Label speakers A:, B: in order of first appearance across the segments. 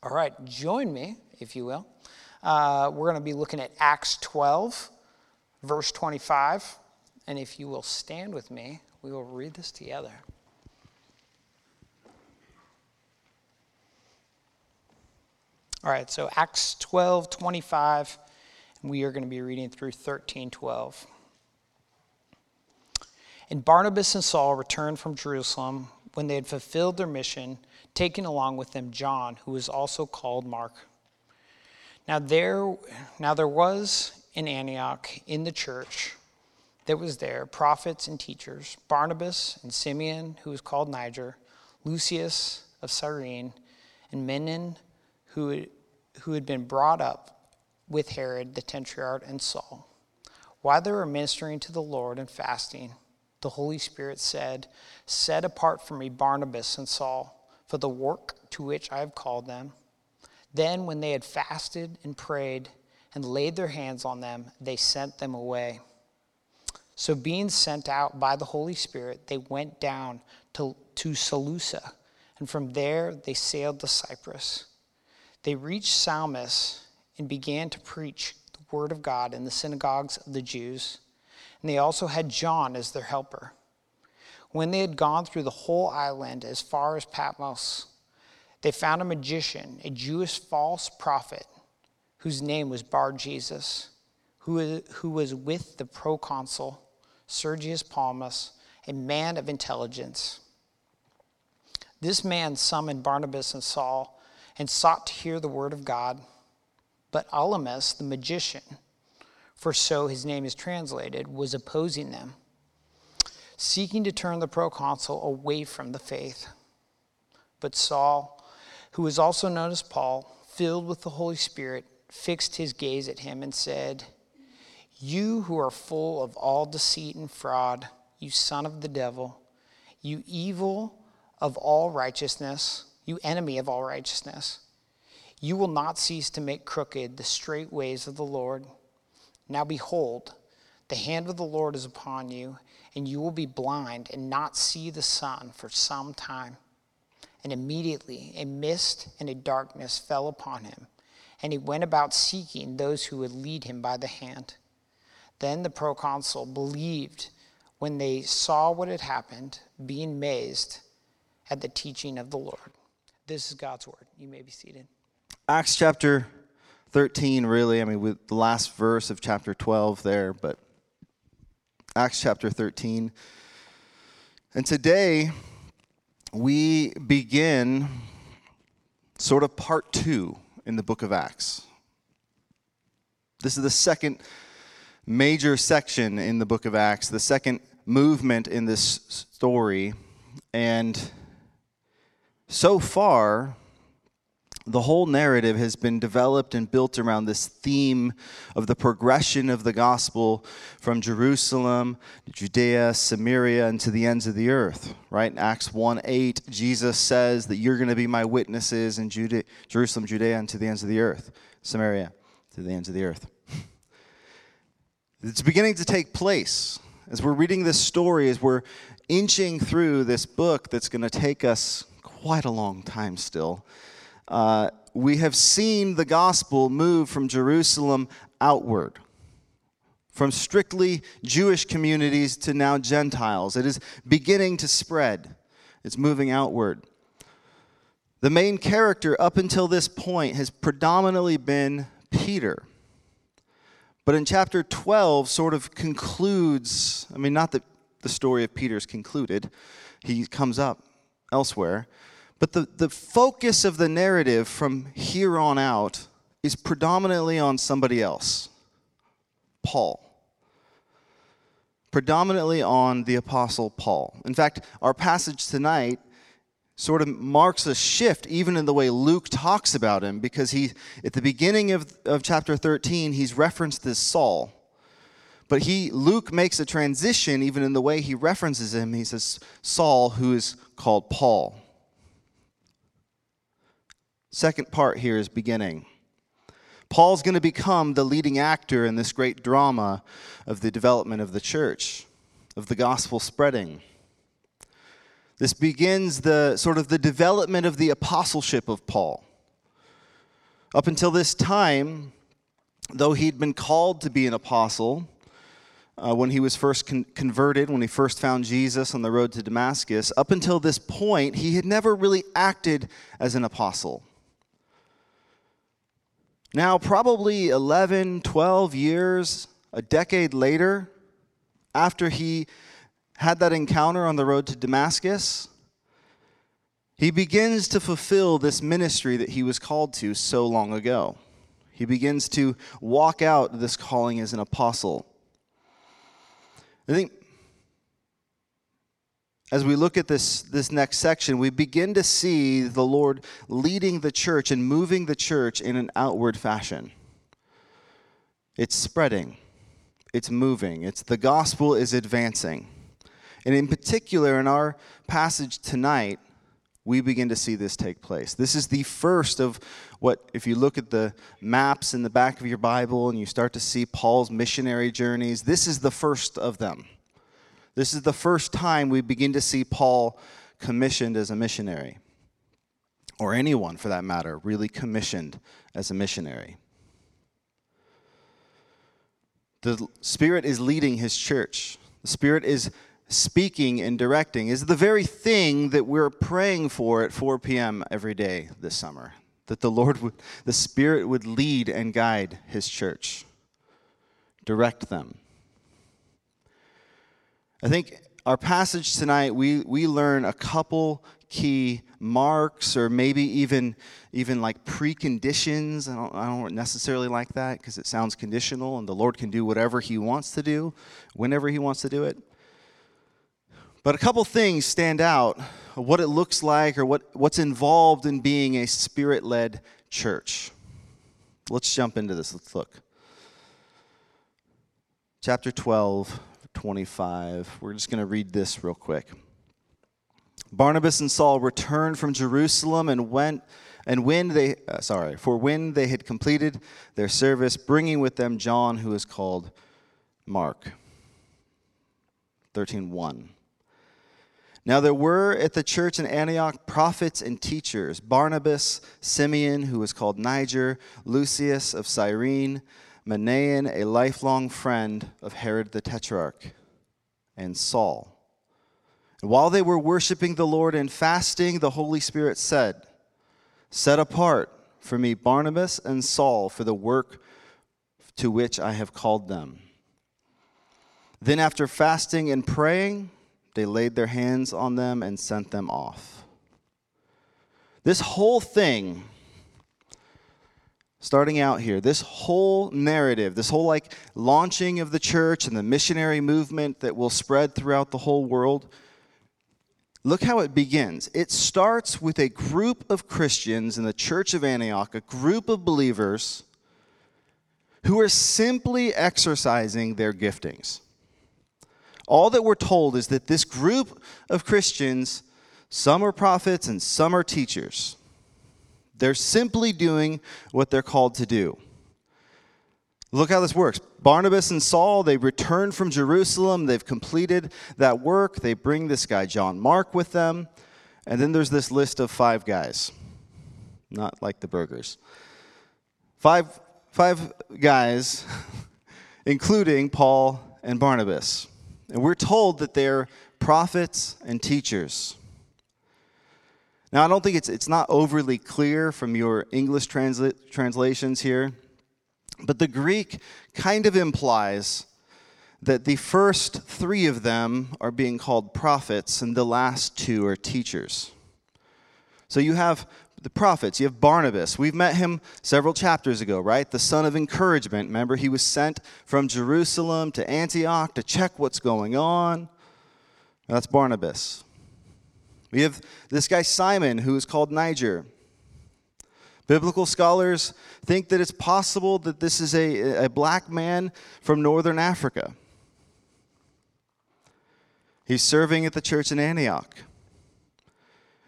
A: All right, join me, if you will. Uh, we're going to be looking at Acts 12, verse 25. And if you will stand with me, we will read this together. All right, so Acts 12, 25, and we are going to be reading through 13, 12. And Barnabas and Saul returned from Jerusalem when they had fulfilled their mission, taking along with them John, who was also called Mark. Now there, now there was in Antioch in the church that was there prophets and teachers Barnabas and Simeon, who was called Niger, Lucius of Cyrene, and Manaen, who, who had been brought up with Herod the Tetrarch and Saul. While they were ministering to the Lord and fasting, the Holy Spirit said, Set apart for me Barnabas and Saul for the work to which I have called them. Then, when they had fasted and prayed and laid their hands on them, they sent them away. So, being sent out by the Holy Spirit, they went down to, to Seleucia, and from there they sailed to Cyprus. They reached Salamis and began to preach the word of God in the synagogues of the Jews and they also had John as their helper. When they had gone through the whole island as far as Paphos, they found a magician, a Jewish false prophet, whose name was Bar Jesus, who, who was with the proconsul Sergius Paulus, a man of intelligence. This man summoned Barnabas and Saul and sought to hear the word of God. But Elymas, the magician, for so his name is translated, was opposing them, seeking to turn the proconsul away from the faith. But Saul, who was also known as Paul, filled with the Holy Spirit, fixed his gaze at him and said, You who are full of all deceit and fraud, you son of the devil, you evil of all righteousness, you enemy of all righteousness, you will not cease to make crooked the straight ways of the Lord. Now behold, the hand of the Lord is upon you, and you will be blind and not see the sun for some time. And immediately a mist and a darkness fell upon him, and he went about seeking those who would lead him by the hand. Then the proconsul believed when they saw what had happened, being amazed at the teaching of the Lord. This is God's word. You may be seated.
B: Acts chapter 13, really. I mean, with the last verse of chapter 12 there, but Acts chapter 13. And today we begin sort of part two in the book of Acts. This is the second major section in the book of Acts, the second movement in this story. And so far, the whole narrative has been developed and built around this theme of the progression of the gospel from Jerusalem, Judea, Samaria, and to the ends of the earth, right? In Acts 1 8, Jesus says that you're going to be my witnesses in Judea, Jerusalem, Judea, and to the ends of the earth, Samaria, to the ends of the earth. It's beginning to take place. As we're reading this story, as we're inching through this book that's going to take us quite a long time still uh, we have seen the gospel move from Jerusalem outward, from strictly Jewish communities to now Gentiles. It is beginning to spread, it's moving outward. The main character up until this point has predominantly been Peter. But in chapter 12, sort of concludes, I mean, not that the story of Peter's concluded, he comes up elsewhere. But the, the focus of the narrative from here on out is predominantly on somebody else Paul. Predominantly on the Apostle Paul. In fact, our passage tonight sort of marks a shift even in the way Luke talks about him because he at the beginning of, of chapter 13 he's referenced as Saul. But he Luke makes a transition even in the way he references him. He says Saul who is called Paul. Second part here is beginning. Paul's going to become the leading actor in this great drama of the development of the church, of the gospel spreading. This begins the sort of the development of the apostleship of Paul, Up until this time, though he'd been called to be an apostle, uh, when he was first con- converted, when he first found Jesus on the road to Damascus, up until this point, he had never really acted as an apostle. Now, probably 11, 12 years, a decade later, after he had that encounter on the road to Damascus, he begins to fulfill this ministry that he was called to so long ago. He begins to walk out this calling as an apostle. I think as we look at this, this next section, we begin to see the Lord leading the church and moving the church in an outward fashion. It's spreading, it's moving, it's the gospel is advancing. And in particular, in our passage tonight, we begin to see this take place. This is the first of what, if you look at the maps in the back of your Bible and you start to see Paul's missionary journeys, this is the first of them. This is the first time we begin to see Paul commissioned as a missionary, or anyone for that matter, really commissioned as a missionary. The Spirit is leading his church. The Spirit is speaking and directing is the very thing that we're praying for at 4 p.m. every day this summer. That the Lord, would, the Spirit would lead and guide His church, direct them. I think our passage tonight, we, we learn a couple key marks or maybe even even like preconditions. I don't, I don't necessarily like that because it sounds conditional and the Lord can do whatever He wants to do, whenever He wants to do it. But a couple things stand out what it looks like or what, what's involved in being a spirit led church. Let's jump into this. Let's look. Chapter 12, 25. We're just going to read this real quick. Barnabas and Saul returned from Jerusalem and went and when they uh, sorry for when they had completed their service bringing with them John who is called Mark 13:1 now there were at the church in Antioch prophets and teachers Barnabas, Simeon, who was called Niger, Lucius of Cyrene, Manaen, a lifelong friend of Herod the Tetrarch, and Saul. And while they were worshiping the Lord and fasting, the Holy Spirit said, Set apart for me Barnabas and Saul for the work to which I have called them. Then, after fasting and praying, they laid their hands on them and sent them off. This whole thing, starting out here, this whole narrative, this whole like launching of the church and the missionary movement that will spread throughout the whole world, look how it begins. It starts with a group of Christians in the church of Antioch, a group of believers who are simply exercising their giftings. All that we're told is that this group of Christians, some are prophets and some are teachers, they're simply doing what they're called to do. Look how this works. Barnabas and Saul, they return from Jerusalem. They've completed that work. They bring this guy, John Mark, with them. And then there's this list of five guys, not like the burgers. Five, five guys, including Paul and Barnabas. And we're told that they're prophets and teachers. Now, I don't think it's, it's not overly clear from your English transla- translations here, but the Greek kind of implies that the first three of them are being called prophets and the last two are teachers. So you have the prophets. You have Barnabas. We've met him several chapters ago, right? The son of encouragement. Remember, he was sent from Jerusalem to Antioch to check what's going on. That's Barnabas. We have this guy Simon, who is called Niger. Biblical scholars think that it's possible that this is a, a black man from northern Africa. He's serving at the church in Antioch.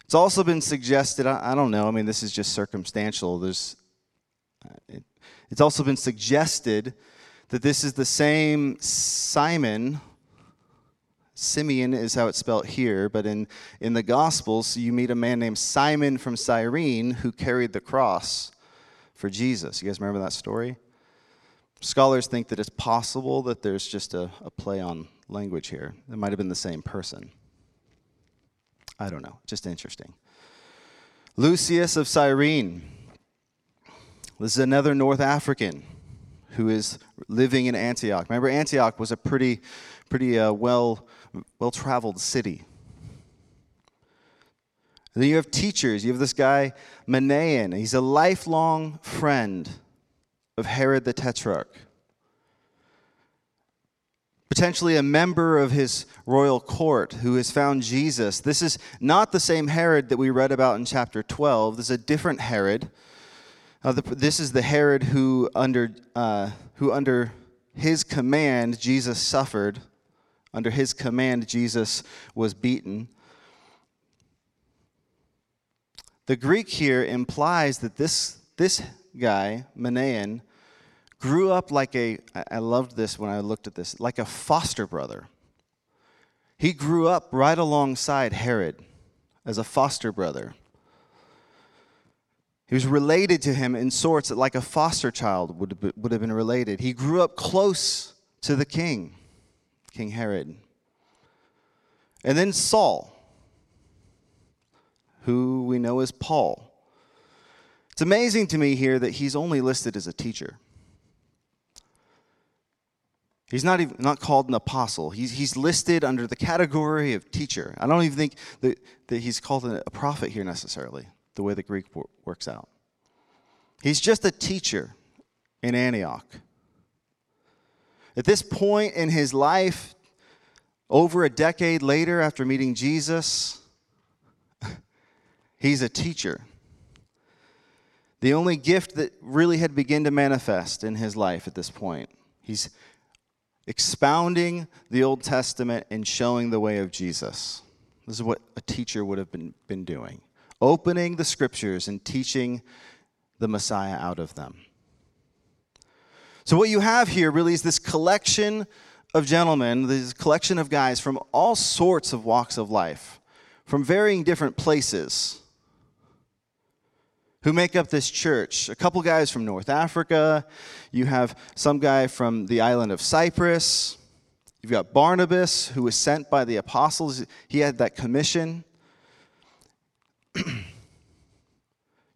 B: It's also been suggested, I, I don't know, I mean, this is just circumstantial. There's, it, it's also been suggested that this is the same Simon. Simeon is how it's spelled here, but in, in the Gospels, you meet a man named Simon from Cyrene who carried the cross for Jesus. You guys remember that story? Scholars think that it's possible that there's just a, a play on language here. It might have been the same person. I don't know. Just interesting. Lucius of Cyrene. This is another North African who is living in Antioch. Remember, Antioch was a pretty, pretty uh, well, well-traveled city. And then you have teachers. You have this guy Manaen. He's a lifelong friend of Herod the Tetrarch. Potentially a member of his royal court who has found Jesus. This is not the same Herod that we read about in chapter 12. This is a different Herod. Uh, the, this is the Herod who under, uh, who, under his command, Jesus suffered. Under his command, Jesus was beaten. The Greek here implies that this, this guy, Manaen, grew up like a, I loved this when I looked at this, like a foster brother. He grew up right alongside Herod as a foster brother. He was related to him in sorts like a foster child would would have been related. He grew up close to the king, King Herod. And then Saul, who we know as Paul. It's amazing to me here that he's only listed as a teacher. He's not even not called an apostle. He's, he's listed under the category of teacher. I don't even think that, that he's called a prophet here necessarily, the way the Greek works out. He's just a teacher in Antioch. At this point in his life, over a decade later after meeting Jesus, he's a teacher. The only gift that really had begun to manifest in his life at this point. He's expounding the Old Testament and showing the way of Jesus. This is what a teacher would have been, been doing opening the scriptures and teaching the Messiah out of them. So, what you have here really is this collection of gentlemen, this collection of guys from all sorts of walks of life, from varying different places who make up this church. A couple guys from North Africa. You have some guy from the island of Cyprus. You've got Barnabas, who was sent by the apostles. He had that commission. you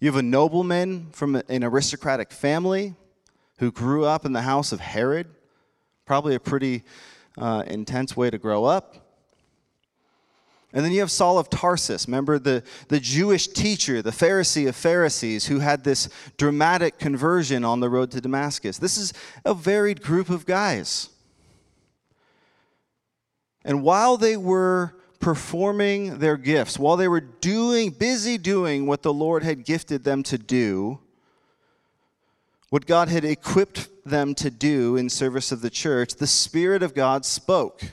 B: have a nobleman from an aristocratic family who grew up in the house of Herod. Probably a pretty uh, intense way to grow up. And then you have Saul of Tarsus, remember the, the Jewish teacher, the Pharisee of Pharisees, who had this dramatic conversion on the road to Damascus. This is a varied group of guys. And while they were performing their gifts, while they were doing, busy doing what the Lord had gifted them to do, what God had equipped them to do in service of the church, the Spirit of God spoke.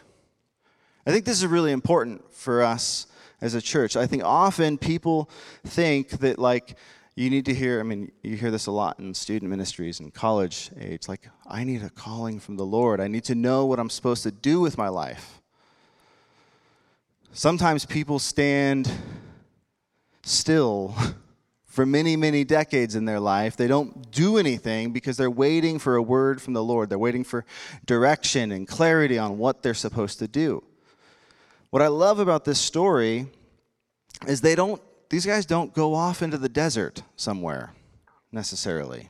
B: I think this is really important for us as a church. I think often people think that, like, you need to hear, I mean, you hear this a lot in student ministries and college age, like, I need a calling from the Lord. I need to know what I'm supposed to do with my life. Sometimes people stand still for many, many decades in their life. They don't do anything because they're waiting for a word from the Lord. They're waiting for direction and clarity on what they're supposed to do. What I love about this story is they don't, these guys don't go off into the desert somewhere necessarily.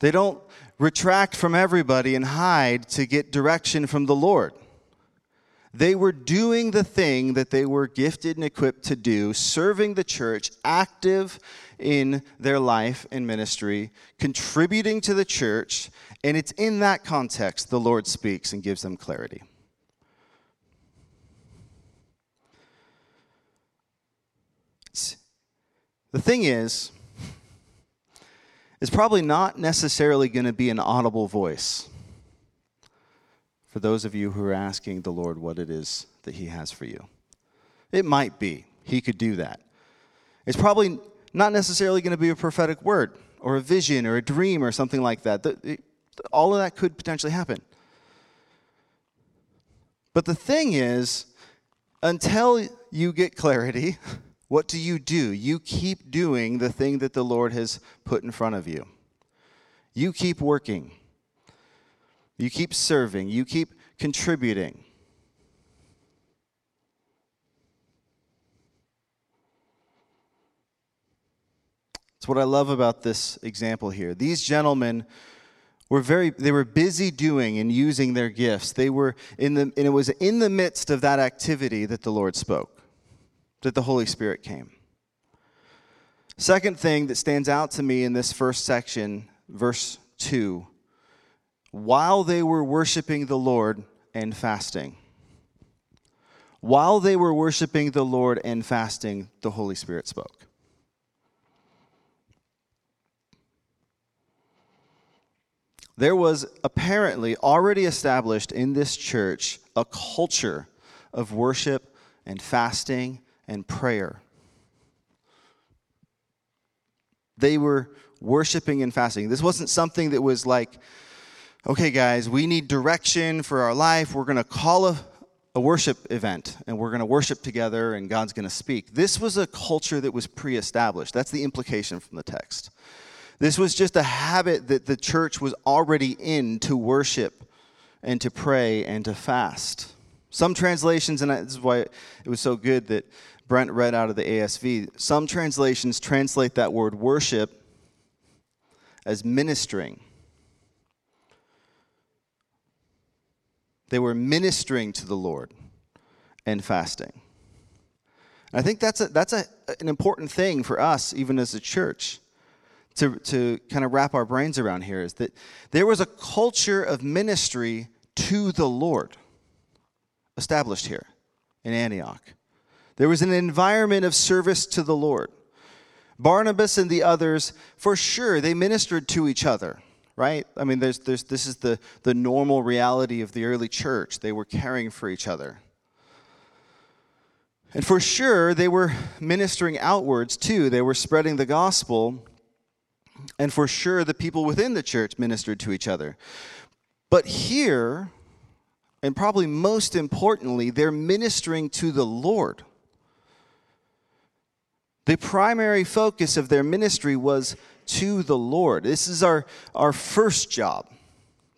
B: They don't retract from everybody and hide to get direction from the Lord. They were doing the thing that they were gifted and equipped to do, serving the church, active in their life and ministry, contributing to the church, and it's in that context the Lord speaks and gives them clarity. The thing is, it's probably not necessarily going to be an audible voice for those of you who are asking the Lord what it is that He has for you. It might be. He could do that. It's probably not necessarily going to be a prophetic word or a vision or a dream or something like that. All of that could potentially happen. But the thing is, until you get clarity, What do you do? You keep doing the thing that the Lord has put in front of you. You keep working. You keep serving. You keep contributing. It's what I love about this example here. These gentlemen were very they were busy doing and using their gifts. They were in the and it was in the midst of that activity that the Lord spoke, that the Holy Spirit came. Second thing that stands out to me in this first section, verse 2, while they were worshiping the Lord and fasting. While they were worshiping the Lord and fasting, the Holy Spirit spoke. there was apparently already established in this church a culture of worship and fasting and prayer. They were worshiping and fasting. This wasn't something that was like, okay, guys, we need direction for our life. We're going to call a, a worship event and we're going to worship together and God's going to speak. This was a culture that was pre established. That's the implication from the text. This was just a habit that the church was already in to worship and to pray and to fast. Some translations, and this is why it was so good that Brent read out of the ASV, some translations translate that word worship as ministering. They were ministering to the Lord and fasting. And I think that's, a, that's a, an important thing for us, even as a church to, to kind of wrap our brains around here is that there was a culture of ministry to the Lord established here in Antioch. There was an environment of service to the Lord. Barnabas and the others, for sure, they ministered to each other, right? I mean, there's, there's, this is the, the normal reality of the early church. They were caring for each other. And for sure, they were ministering outwards too. They were spreading the gospel and for sure, the people within the church ministered to each other. But here, and probably most importantly, they're ministering to the Lord. The primary focus of their ministry was to the Lord. This is our, our first job.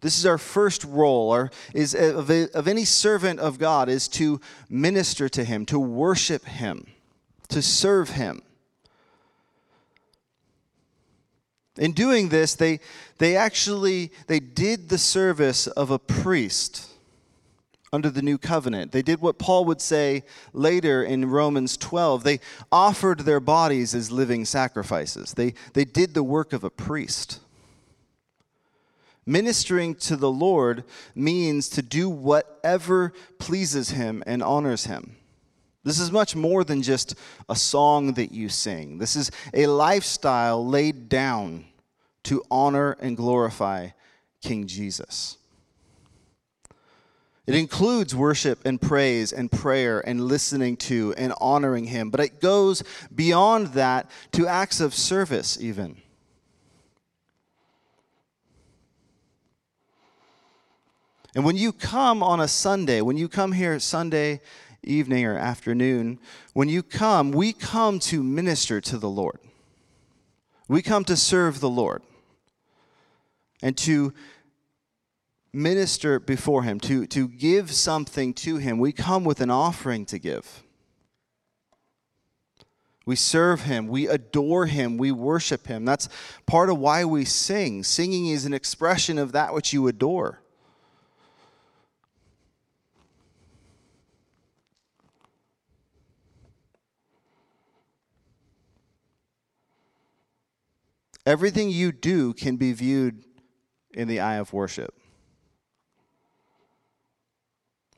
B: This is our first role, or is of, of any servant of God is to minister to him, to worship him, to serve him. In doing this, they, they actually they did the service of a priest under the new covenant. They did what Paul would say later in Romans 12. They offered their bodies as living sacrifices. They, they did the work of a priest. Ministering to the Lord means to do whatever pleases him and honors him. This is much more than just a song that you sing. This is a lifestyle laid down to honor and glorify King Jesus. It includes worship and praise and prayer and listening to and honoring Him, but it goes beyond that to acts of service, even. And when you come on a Sunday, when you come here Sunday evening or afternoon, when you come, we come to minister to the Lord. We come to serve the Lord and to minister before Him, to, to give something to Him. We come with an offering to give. We serve Him, we adore Him, we worship Him. That's part of why we sing. Singing is an expression of that which you adore. Everything you do can be viewed in the eye of worship.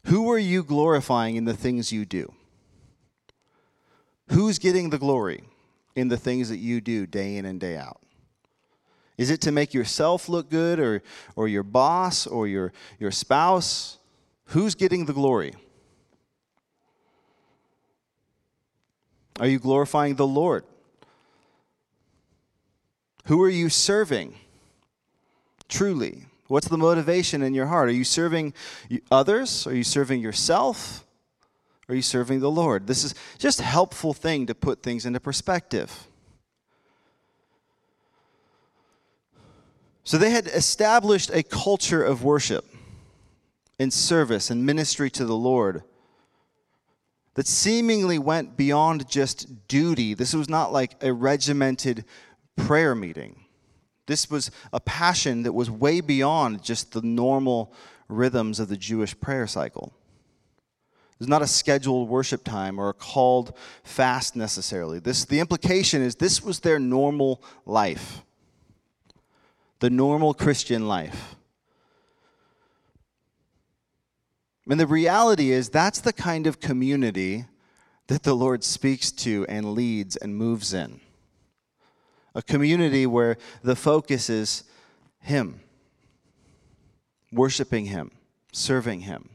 B: Who are you glorifying in the things you do? Who's getting the glory in the things that you do day in and day out? Is it to make yourself look good or, or your boss or your, your spouse? Who's getting the glory? Are you glorifying the Lord? Who are you serving? Truly. What's the motivation in your heart? Are you serving others? Are you serving yourself? Are you serving the Lord? This is just a helpful thing to put things into perspective. So they had established a culture of worship and service and ministry to the Lord that seemingly went beyond just duty. This was not like a regimented prayer meeting. This was a passion that was way beyond just the normal rhythms of the Jewish prayer cycle. Was not a scheduled worship time or a called fast necessarily. This, the implication is this was their normal life, the normal Christian life. And the reality is, that's the kind of community that the Lord speaks to and leads and moves in. A community where the focus is Him, worshiping Him, serving Him.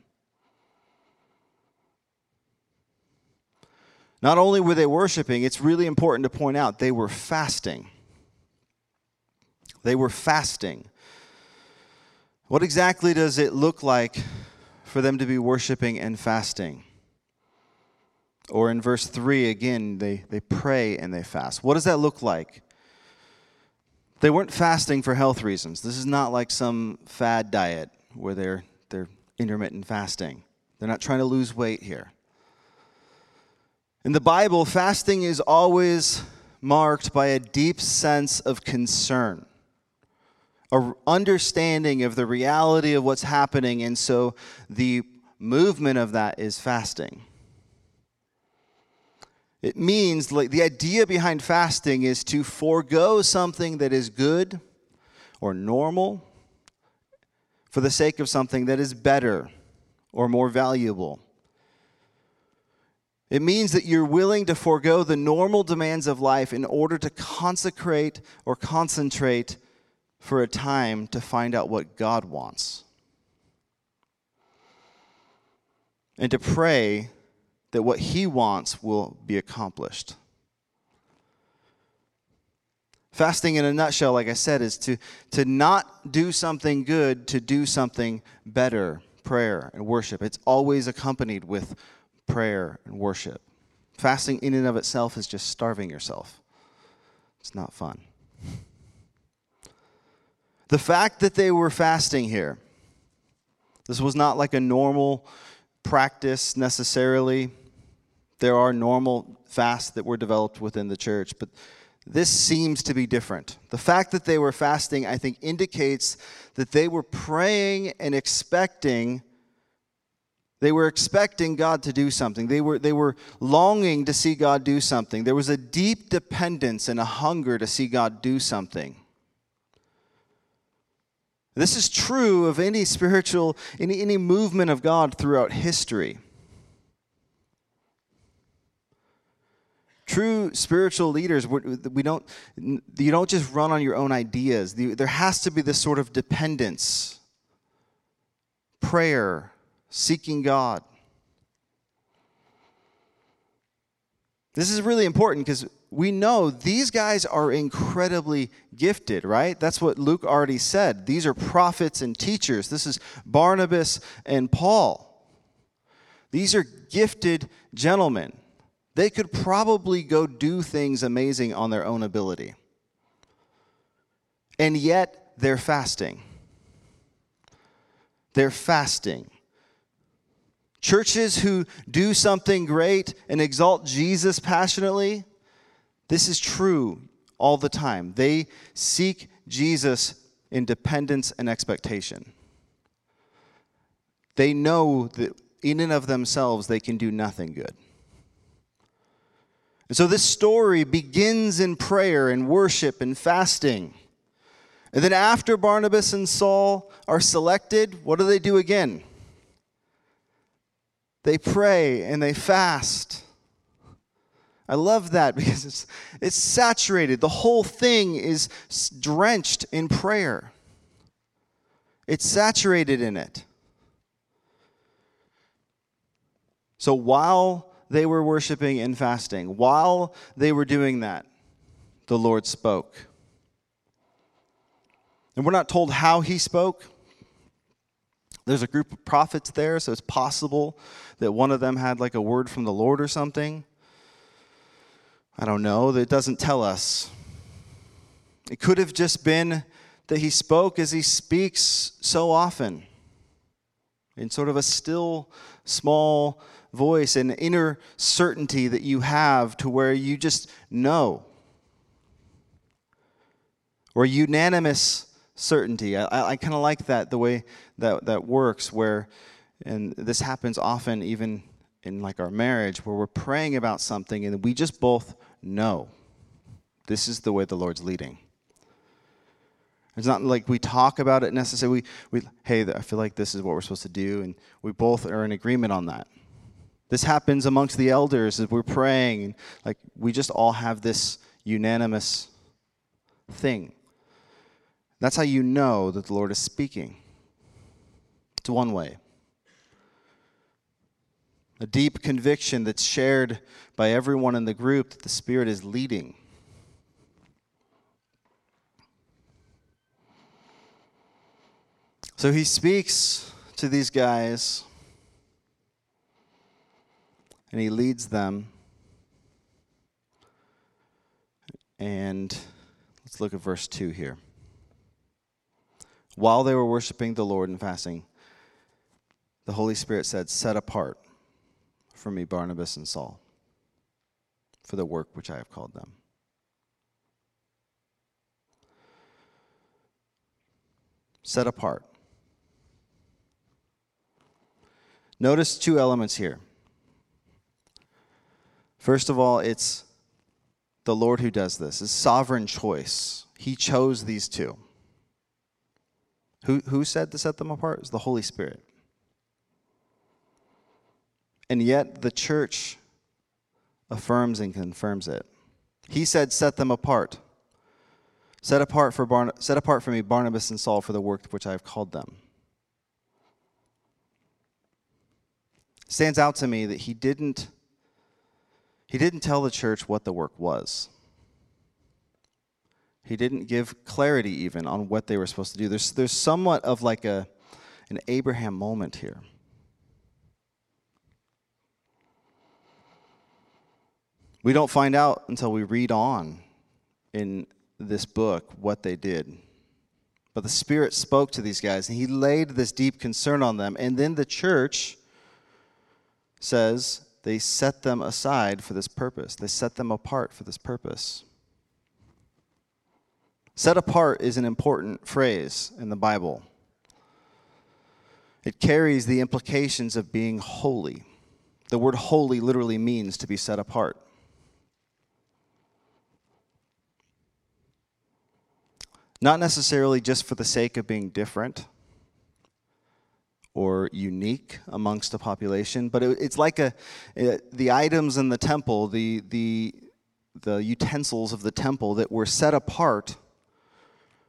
B: Not only were they worshiping, it's really important to point out they were fasting. They were fasting. What exactly does it look like for them to be worshiping and fasting. Or in verse 3, again, they, they pray and they fast. What does that look like? They weren't fasting for health reasons. This is not like some fad diet where they're, they're intermittent fasting. They're not trying to lose weight here. In the Bible, fasting is always marked by a deep sense of concern a understanding of the reality of what's happening, and so the movement of that is fasting. It means like the idea behind fasting is to forego something that is good or normal for the sake of something that is better or more valuable. It means that you're willing to forego the normal demands of life in order to consecrate or concentrate for a time to find out what God wants. And to pray that what He wants will be accomplished. Fasting, in a nutshell, like I said, is to, to not do something good, to do something better prayer and worship. It's always accompanied with prayer and worship. Fasting, in and of itself, is just starving yourself. It's not fun. The fact that they were fasting here, this was not like a normal practice necessarily. There are normal fasts that were developed within the church, but this seems to be different. The fact that they were fasting, I think, indicates that they were praying and expecting. They were expecting God to do something. They were, they were longing to see God do something. There was a deep dependence and a hunger to see God do something. This is true of any spiritual, any, any movement of God throughout history. True spiritual leaders, we don't, you don't just run on your own ideas. There has to be this sort of dependence, prayer, seeking God. This is really important because we know these guys are incredibly gifted, right? That's what Luke already said. These are prophets and teachers. This is Barnabas and Paul. These are gifted gentlemen. They could probably go do things amazing on their own ability. And yet, they're fasting. They're fasting. Churches who do something great and exalt Jesus passionately this is true all the time. They seek Jesus in dependence and expectation. They know that in and of themselves they can do nothing good. And so this story begins in prayer and worship and fasting. And then after Barnabas and Saul are selected, what do they do again? They pray and they fast. I love that because it's, it's saturated. The whole thing is drenched in prayer, it's saturated in it. So while they were worshiping and fasting, while they were doing that, the Lord spoke. And we're not told how he spoke. There's a group of prophets there, so it's possible that one of them had like a word from the Lord or something. I don't know. That doesn't tell us. It could have just been that he spoke as he speaks so often in sort of a still, small voice, an inner certainty that you have to where you just know. Or unanimous certainty. I, I kind of like that, the way that, that works, where, and this happens often even in like our marriage, where we're praying about something and we just both know this is the way the Lord's leading. It's not like we talk about it necessarily. We, we, hey, I feel like this is what we're supposed to do, and we both are in agreement on that. This happens amongst the elders as we're praying, like we just all have this unanimous thing. That's how you know that the Lord is speaking. It's one way. A deep conviction that's shared by everyone in the group that the Spirit is leading. So he speaks to these guys and he leads them. And let's look at verse 2 here. While they were worshiping the Lord and fasting, the Holy Spirit said, Set apart for me Barnabas and Saul for the work which I have called them. Set apart. Notice two elements here. First of all, it's the Lord who does this. It's sovereign choice. He chose these two. Who, who said to set them apart? It's the Holy Spirit. And yet the church affirms and confirms it. He said, Set them apart. Set apart, for Barn- set apart for me Barnabas and Saul for the work which I have called them. stands out to me that he didn't he didn't tell the church what the work was. He didn't give clarity even on what they were supposed to do. There's, there's somewhat of like a, an Abraham moment here. We don't find out until we read on in this book what they did. But the Spirit spoke to these guys, and He laid this deep concern on them. And then the church says they set them aside for this purpose, they set them apart for this purpose. Set apart is an important phrase in the Bible. It carries the implications of being holy. The word holy literally means to be set apart. Not necessarily just for the sake of being different or unique amongst a population, but it, it's like a, it, the items in the temple, the, the, the utensils of the temple that were set apart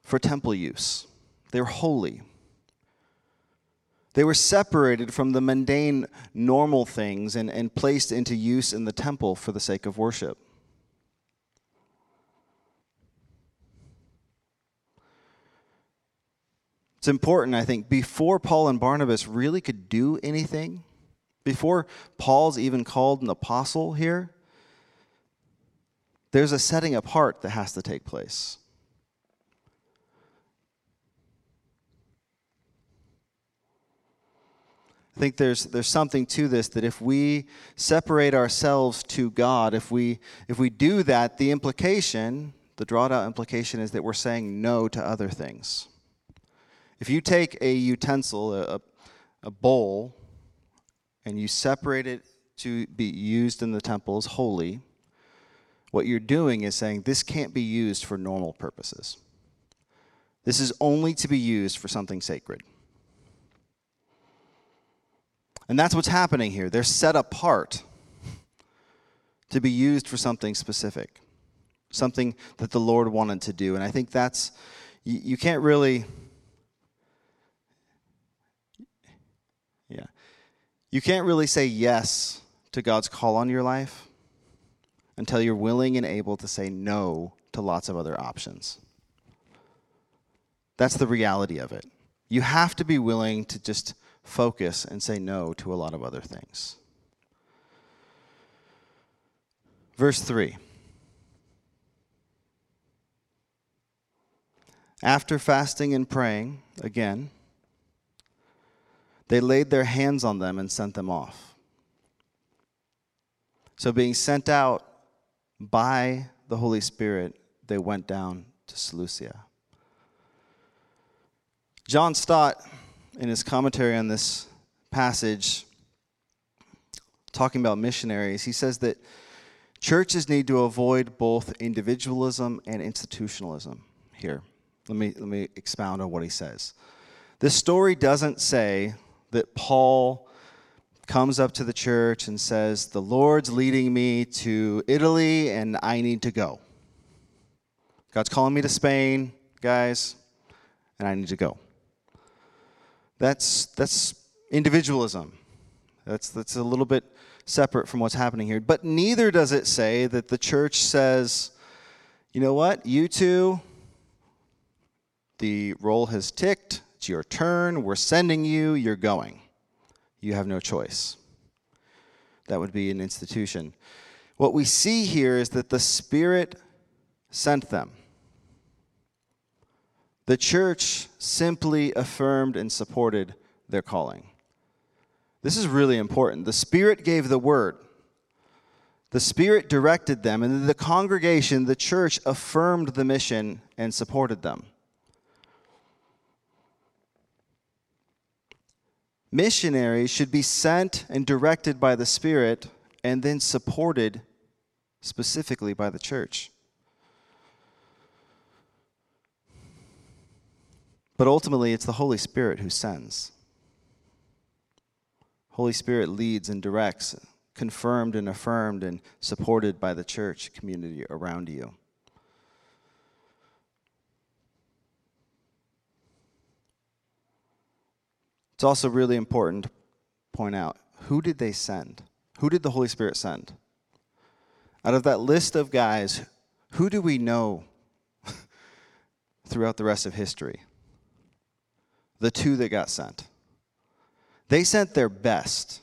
B: for temple use. They were holy. They were separated from the mundane, normal things and, and placed into use in the temple for the sake of worship. It's important, I think, before Paul and Barnabas really could do anything, before Paul's even called an apostle here, there's a setting apart that has to take place. I think there's, there's something to this that if we separate ourselves to God, if we, if we do that, the implication, the drawed out implication, is that we're saying no to other things. If you take a utensil, a, a bowl, and you separate it to be used in the temple as holy, what you're doing is saying this can't be used for normal purposes. This is only to be used for something sacred. And that's what's happening here. They're set apart to be used for something specific, something that the Lord wanted to do. And I think that's, you, you can't really, you can't really say yes to God's call on your life until you're willing and able to say no to lots of other options. That's the reality of it. You have to be willing to just focus and say no to a lot of other things. Verse 3. After fasting and praying, again, they laid their hands on them and sent them off. So, being sent out by the Holy Spirit, they went down to Seleucia. John Stott, in his commentary on this passage, talking about missionaries, he says that churches need to avoid both individualism and institutionalism here. Let me, let me expound on what he says. This story doesn't say that Paul comes up to the church and says, The Lord's leading me to Italy and I need to go. God's calling me to Spain, guys, and I need to go. That's, that's individualism. That's, that's a little bit separate from what's happening here. But neither does it say that the church says, you know what, you two, the roll has ticked, it's your turn, we're sending you, you're going. You have no choice. That would be an institution. What we see here is that the Spirit sent them. The church simply affirmed and supported their calling. This is really important. The Spirit gave the word. The Spirit directed them, and the congregation, the church, affirmed the mission and supported them. Missionaries should be sent and directed by the Spirit and then supported specifically by the church. But ultimately, it's the Holy Spirit who sends. Holy Spirit leads and directs, confirmed and affirmed and supported by the church community around you. It's also really important to point out who did they send? Who did the Holy Spirit send? Out of that list of guys, who do we know throughout the rest of history? The two that got sent. They sent their best.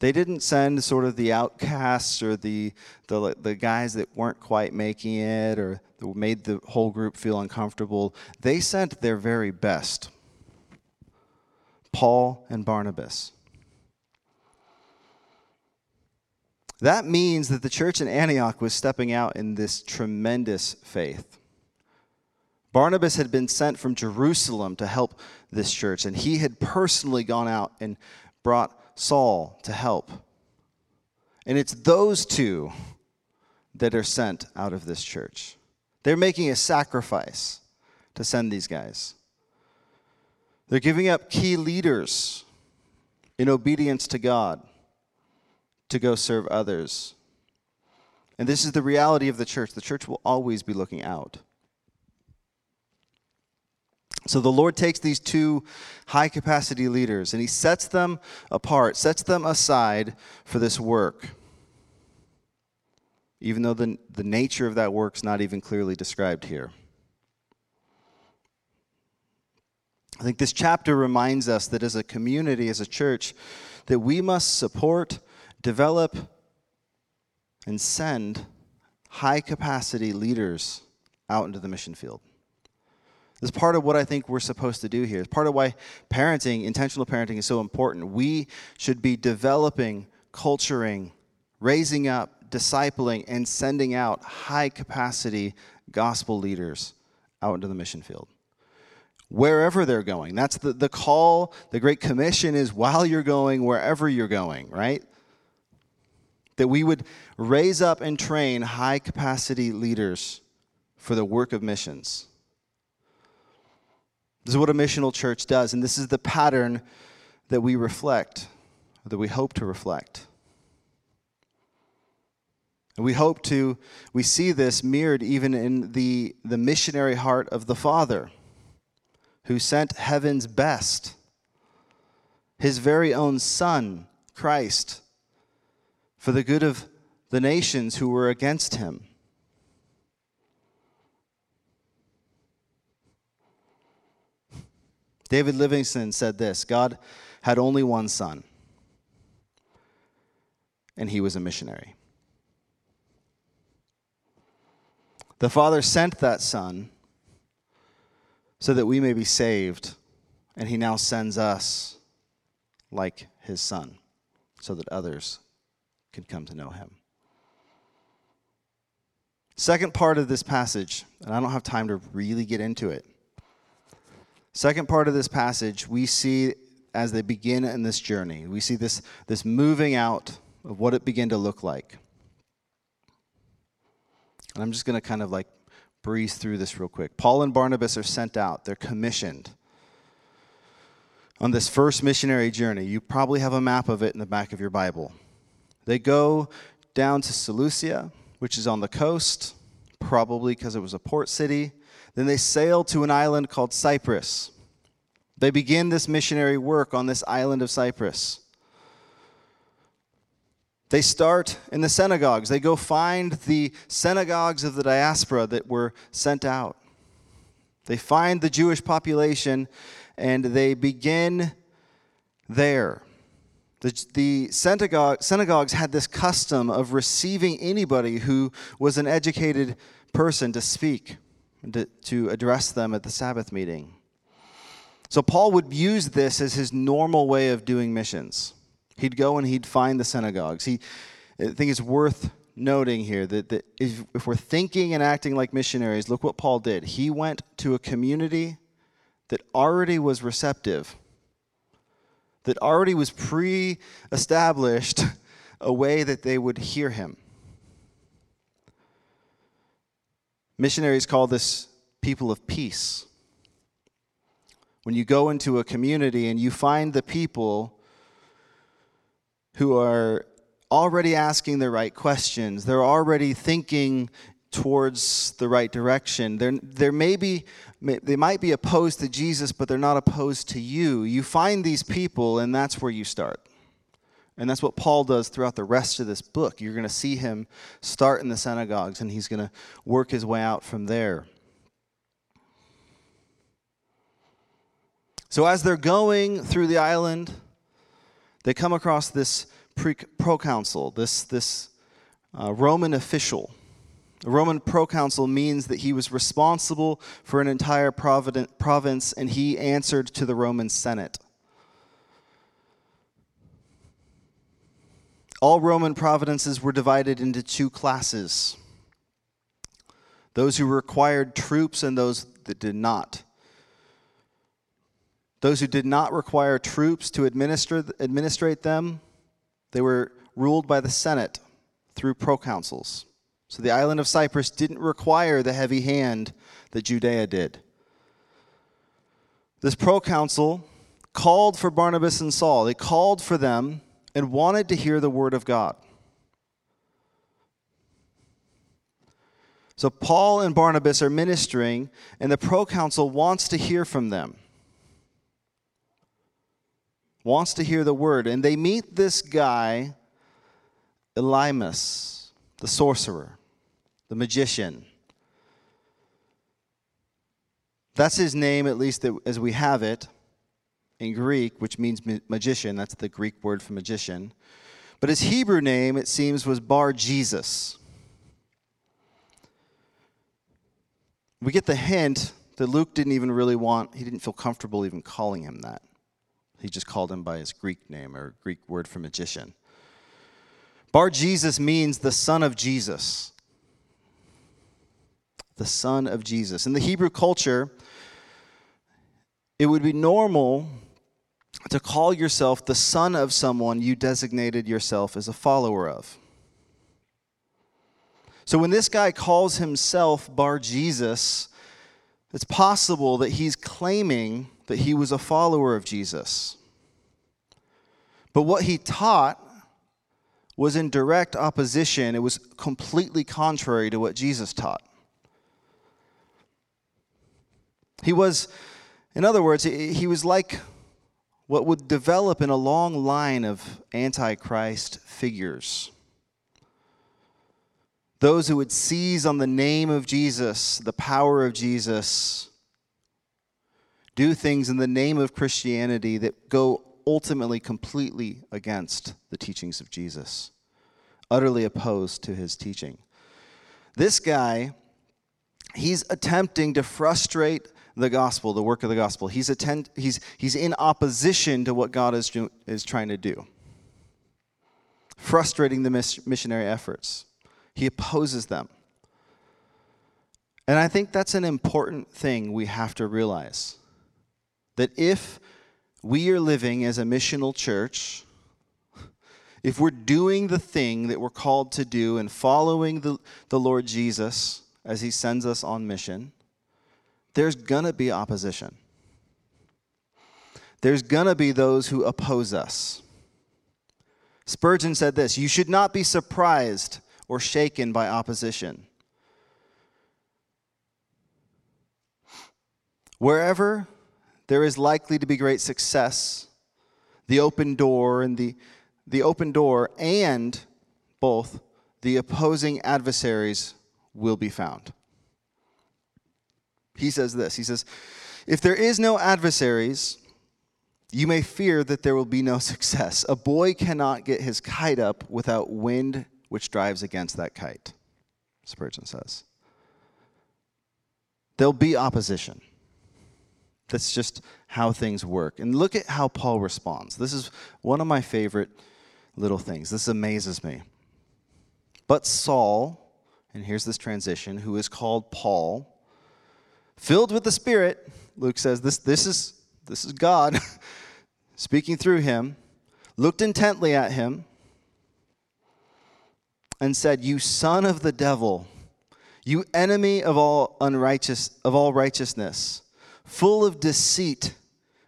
B: They didn't send sort of the outcasts or the, the, the guys that weren't quite making it or made the whole group feel uncomfortable. They sent their very best Paul and Barnabas. That means that the church in Antioch was stepping out in this tremendous faith. Barnabas had been sent from Jerusalem to help this church, and he had personally gone out and brought Saul to help. And it's those two that are sent out of this church. They're making a sacrifice to send these guys. They're giving up key leaders in obedience to God to go serve others. And this is the reality of the church. The church will always be looking out. So the Lord takes these two high capacity leaders and he sets them apart, sets them aside for this work. Even though the, the nature of that work is not even clearly described here. I think this chapter reminds us that as a community, as a church, that we must support, develop, and send high capacity leaders out into the mission field. Is part of what I think we're supposed to do here. It's part of why parenting, intentional parenting, is so important. We should be developing, culturing, raising up, discipling, and sending out high capacity gospel leaders out into the mission field. Wherever they're going. That's the, the call, the Great Commission is while you're going, wherever you're going, right? That we would raise up and train high capacity leaders for the work of missions. This is what a missional church does, and this is the pattern that we reflect, that we hope to reflect. And we hope to, we see this mirrored even in the, the missionary heart of the Father, who sent heaven's best, his very own Son, Christ, for the good of the nations who were against him. David Livingstone said this God had only one son, and he was a missionary. The Father sent that Son so that we may be saved, and he now sends us like his Son so that others can come to know him. Second part of this passage, and I don't have time to really get into it. Second part of this passage, we see as they begin in this journey, we see this, this moving out of what it began to look like. And I'm just going to kind of like breeze through this real quick. Paul and Barnabas are sent out, they're commissioned on this first missionary journey. You probably have a map of it in the back of your Bible. They go down to Seleucia, which is on the coast, probably because it was a port city. Then they sail to an island called Cyprus. They begin this missionary work on this island of Cyprus. They start in the synagogues. They go find the synagogues of the diaspora that were sent out. They find the Jewish population and they begin there. The, the synagogue, synagogues had this custom of receiving anybody who was an educated person to speak, to, address them at the Sabbath meeting. So Paul would use this as his normal way of doing missions. He'd go and he'd find the synagogues. He, I think it's worth noting here that, that if, if we're thinking and acting like missionaries, look what Paul did. He went to a community that already was receptive, that already was pre established a way that they would hear him. Missionaries call this people of peace. When you go into a community and you find the people who are already asking the right questions, they're already thinking towards the right direction. They're, they're maybe, they might be opposed to Jesus, but they're not opposed to you. You find these people, and that's where you start. And that's what Paul does throughout the rest of this book. You're going to see him start in the synagogues, and he's going to work his way out from there. So, as they're going through the island, they come across this proconsul, this, this uh, Roman official. A Roman proconsul means that he was responsible for an entire provident, province and he answered to the Roman Senate. All Roman provinces were divided into two classes those who required troops and those that did not. Those who did not require troops to administer, administrate them, they were ruled by the Senate through proconsuls. So the island of Cyprus didn't require the heavy hand that Judea did. This proconsul called for Barnabas and Saul. They called for them and wanted to hear the word of God. So Paul and Barnabas are ministering, and the proconsul wants to hear from them. Wants to hear the word. And they meet this guy, Elymas, the sorcerer the magician. That's his name, at least as we have it in Greek, which means magician. That's the Greek word for magician. But his Hebrew name, it seems, was Bar Jesus. We get the hint that Luke didn't even really want, he didn't feel comfortable even calling him that. He just called him by his Greek name or Greek word for magician. Bar Jesus means the son of Jesus the son of Jesus. In the Hebrew culture, it would be normal to call yourself the son of someone you designated yourself as a follower of. So when this guy calls himself Bar Jesus, it's possible that he's claiming that he was a follower of Jesus. But what he taught was in direct opposition, it was completely contrary to what Jesus taught. He was, in other words, he was like what would develop in a long line of antichrist figures. Those who would seize on the name of Jesus, the power of Jesus, do things in the name of Christianity that go ultimately completely against the teachings of Jesus, utterly opposed to his teaching. This guy, he's attempting to frustrate the gospel, the work of the gospel. He's, attend, he's, he's in opposition to what God is, is trying to do, frustrating the missionary efforts. He opposes them. And I think that's an important thing we have to realize. That if we are living as a missional church, if we're doing the thing that we're called to do and following the, the Lord Jesus as he sends us on mission, there's going to be opposition. There's going to be those who oppose us. Spurgeon said this You should not be surprised or shaken by opposition. Wherever there is likely to be great success, the open door and the, the open door and both the opposing adversaries will be found. He says this He says, If there is no adversaries, you may fear that there will be no success. A boy cannot get his kite up without wind which drives against that kite, Spurgeon says. There'll be opposition. That's just how things work. And look at how Paul responds. This is one of my favorite little things. This amazes me. But Saul, and here's this transition, who is called Paul, filled with the Spirit, Luke says this, this, is, this is God speaking through him, looked intently at him and said, You son of the devil, you enemy of all unrighteous of all righteousness full of deceit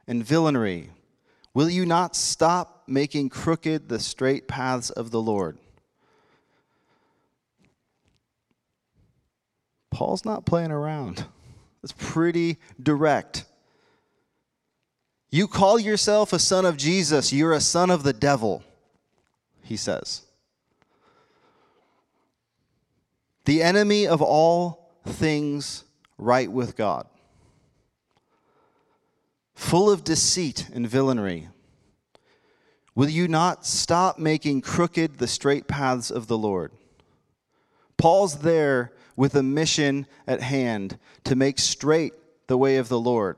B: and villainy, will you not stop making crooked the straight paths of the Lord? Paul's not playing around. It's pretty direct. You call yourself a son of Jesus, you're a son of the devil, he says. The enemy of all things right with God full of deceit and villainy. Will you not stop making crooked the straight paths of the Lord? Paul's there with a mission at hand to make straight the way of the Lord.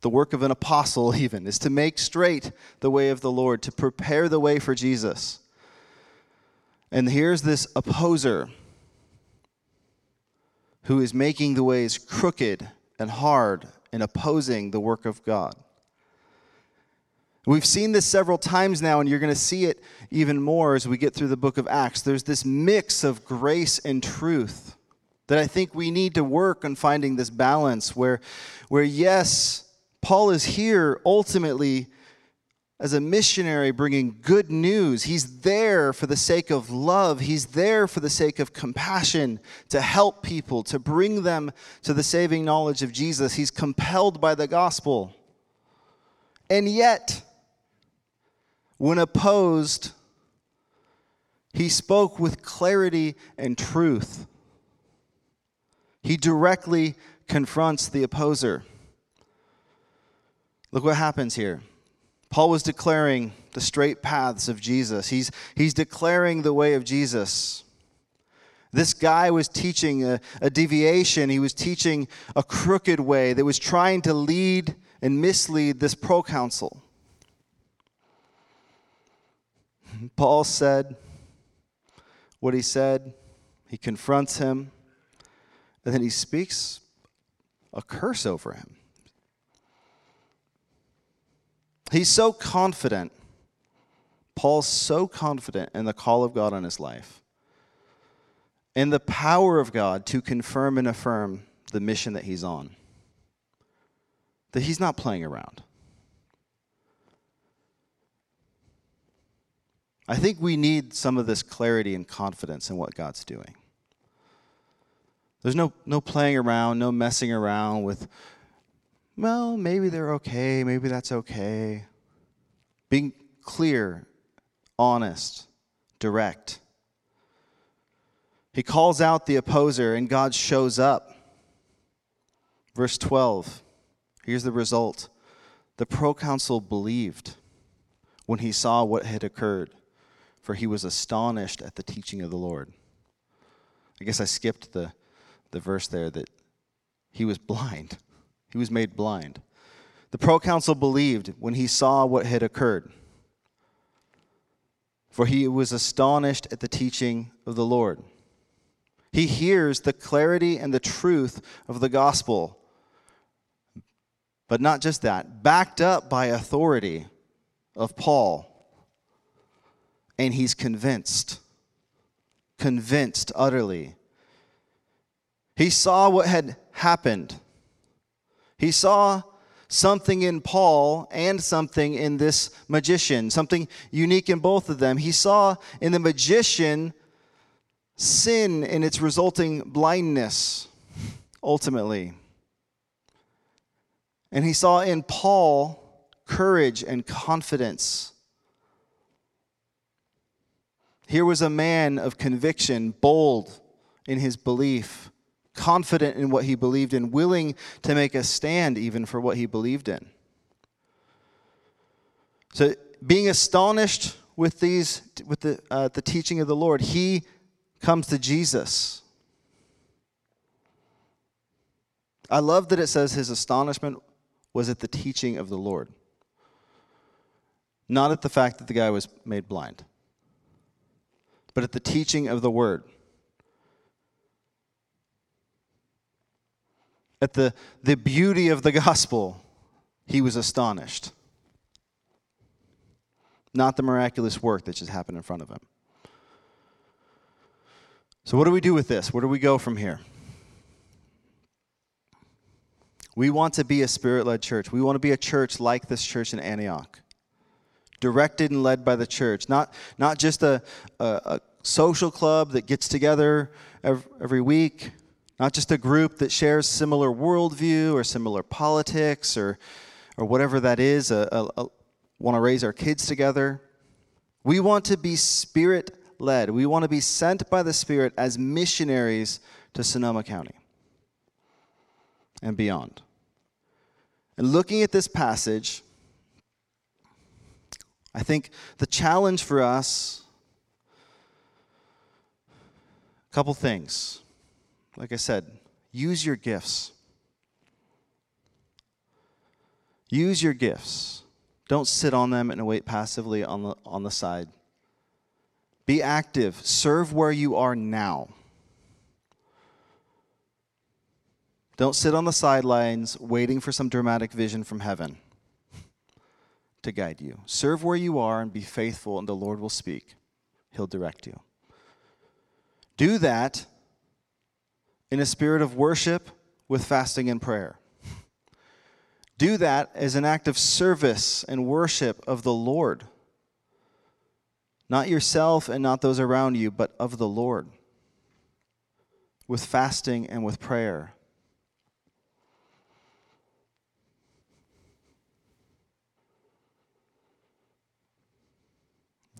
B: The work of an apostle, even, is to make straight the way of the Lord, to prepare the way for Jesus. And here's this opposer who is making the ways crooked and hard and opposing the work of God. We've seen this several times now, and you're going to see it even more as we get through the book of Acts. There's this mix of grace and truth that I think we need to work on finding this balance where, where yes, Paul is here ultimately as a missionary bringing good news. He's there for the sake of love, he's there for the sake of compassion, to help people, to bring them to the saving knowledge of Jesus. He's compelled by the gospel. And yet, when opposed, he spoke with clarity and truth. He directly confronts the opposer. Look what happens here. Paul was declaring the straight paths of Jesus. He's, he's declaring the way of Jesus. This guy was teaching a, a deviation. He was teaching a crooked way that was trying to lead and mislead this proconsul. Paul said what he said. He confronts him. And then he speaks a curse over him. He's so confident. Paul's so confident in the call of God on his life, in the power of God to confirm and affirm the mission that he's on, that he's not playing around. I think we need some of this clarity and confidence in what God's doing. There's no, no playing around, no messing around with well, maybe they're okay, maybe that's okay. Being clear, honest, direct. He calls out the opposer, and God shows up. Verse 12. Here's the result the proconsul believed when he saw what had occurred, for he was astonished at the teaching of the Lord. I guess I skipped the, the verse there that he was blind. He was made blind. The proconsul believed when he saw what had occurred, for he was astonished at the teaching of the Lord. He hears the clarity and the truth of the gospel. But not just that, backed up by authority of Paul. And he's convinced, convinced utterly. He saw what had happened. He saw something in Paul and something in this magician, something unique in both of them. He saw in the magician sin and its resulting blindness, ultimately. And he saw in Paul courage and confidence. Here was a man of conviction, bold in his belief, confident in what he believed in, willing to make a stand even for what he believed in. So, being astonished with these, with the, uh, the teaching of the Lord, he comes to Jesus. I love that it says his astonishment was at the teaching of the Lord, not at the fact that the guy was made blind, but at the teaching of the word. At the, the beauty of the gospel, he was astonished. Not the miraculous work that just happened in front of him. So, what do we do with this? Where do we go from here? We want to be a spirit led church. We want to be a church like this church in Antioch, directed and led by the church, not, not just a, a, a social club that gets together every, every week, not just a group that shares similar worldview or similar politics or, or whatever that is, want to raise our kids together. We want to be spirit led. We want to be sent by the Spirit as missionaries to Sonoma County and beyond. And looking at this passage, I think the challenge for us a couple things. Like I said, use your gifts. Use your gifts. Don't sit on them and wait passively on the, on the side. Be active. Serve where you are now. Don't sit on the sidelines waiting for some dramatic vision from heaven to guide you. Serve where you are and be faithful, and the Lord will speak. He'll direct you. Do that in a spirit of worship with fasting and prayer. Do that as an act of service and worship of the Lord. Not yourself and not those around you, but of the Lord. With fasting and with prayer.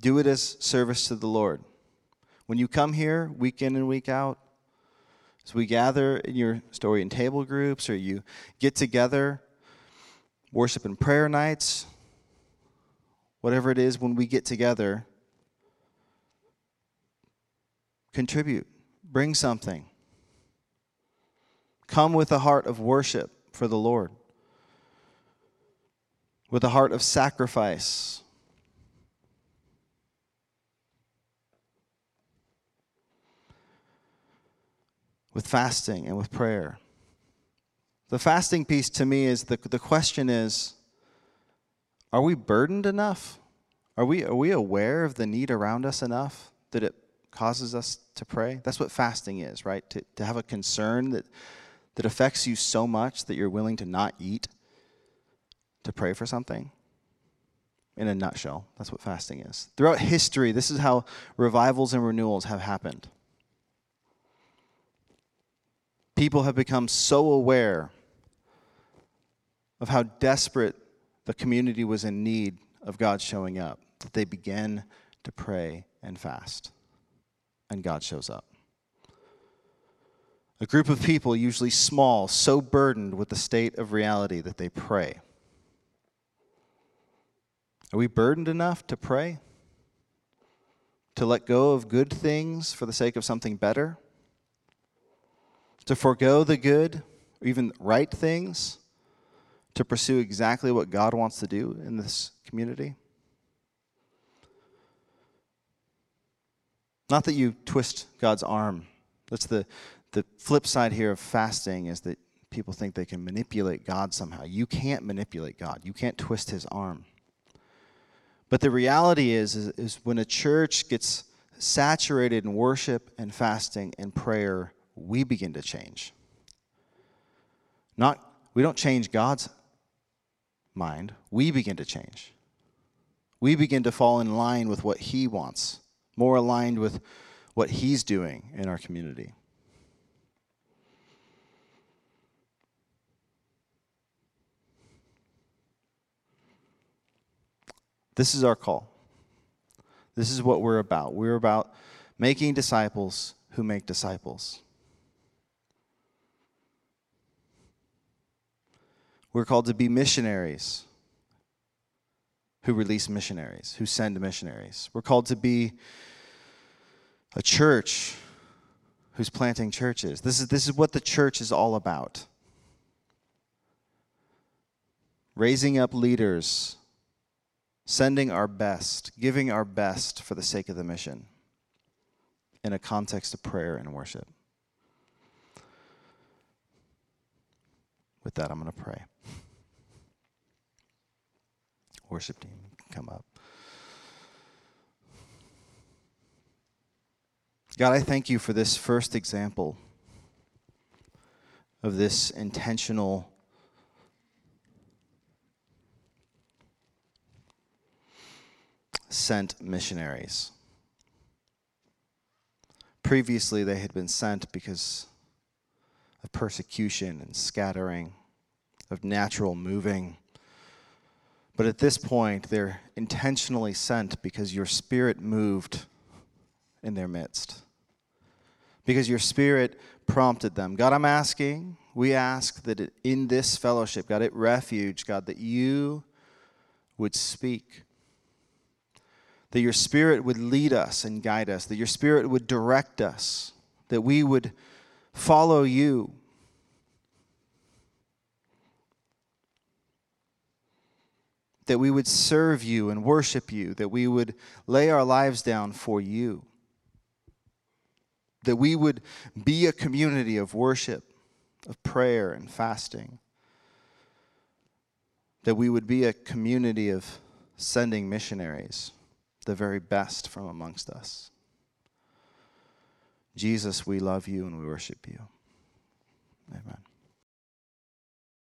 B: Do it as service to the Lord. When you come here, week in and week out, we gather in your story and table groups, or you get together, worship and prayer nights, whatever it is, when we get together, Contribute, bring something. Come with a heart of worship for the Lord, with a heart of sacrifice. With fasting and with prayer. The fasting piece to me is the, the question is are we burdened enough? Are we, are we aware of the need around us enough that it causes us to pray. That's what fasting is, right? To, to have a concern that, that affects you so much that you're willing to not eat to pray for something. In a nutshell, that's what fasting is. Throughout history, this is how revivals and renewals have happened. People have become so aware of how desperate the community was in need of God showing up that they began to pray and fast and God shows up. A group of people, usually small, so burdened with the state of reality that they pray. Are we burdened enough to pray? To let go of good things for the sake of something better? To forego the good or even right things to pursue exactly what God wants to do in this community? Not that you twist God's arm. That's the, the flip side here of fasting is that people think they can manipulate God somehow. You can't manipulate God. You can't twist his arm. But the reality is, is, is when a church gets saturated in worship and fasting and prayer, we begin to change. Not we don't change God's mind, we begin to change. We begin to fall in line with what he wants, more aligned with what he's doing in our community. This is our call. This is what we're about. We're about making disciples who make disciples. We're called to be missionaries who release missionaries, who send missionaries. We're called to be a church who's planting churches. This is, this is what the church is all about raising up leaders sending our best, giving our best for the sake of the mission in a context of prayer and worship. With that, I'm going to pray. Worship team, come up. God, I thank you for this first example of this intentional sent missionaries. Previously, they had been sent because of persecution and scattering, of natural moving. But at this point, they're intentionally sent because your spirit moved in their midst. Because your spirit prompted them. God, I'm asking, we ask that in this fellowship, God, at refuge, God, that you would speak that your Spirit would lead us and guide us, that your Spirit would direct us, that we would follow you. That we would serve you and worship you, that we would lay our lives down for you, that we would be a community of worship, of prayer and fasting, that we would be a community of sending missionaries the very best from amongst us. Jesus, we love you and we worship you. Amen.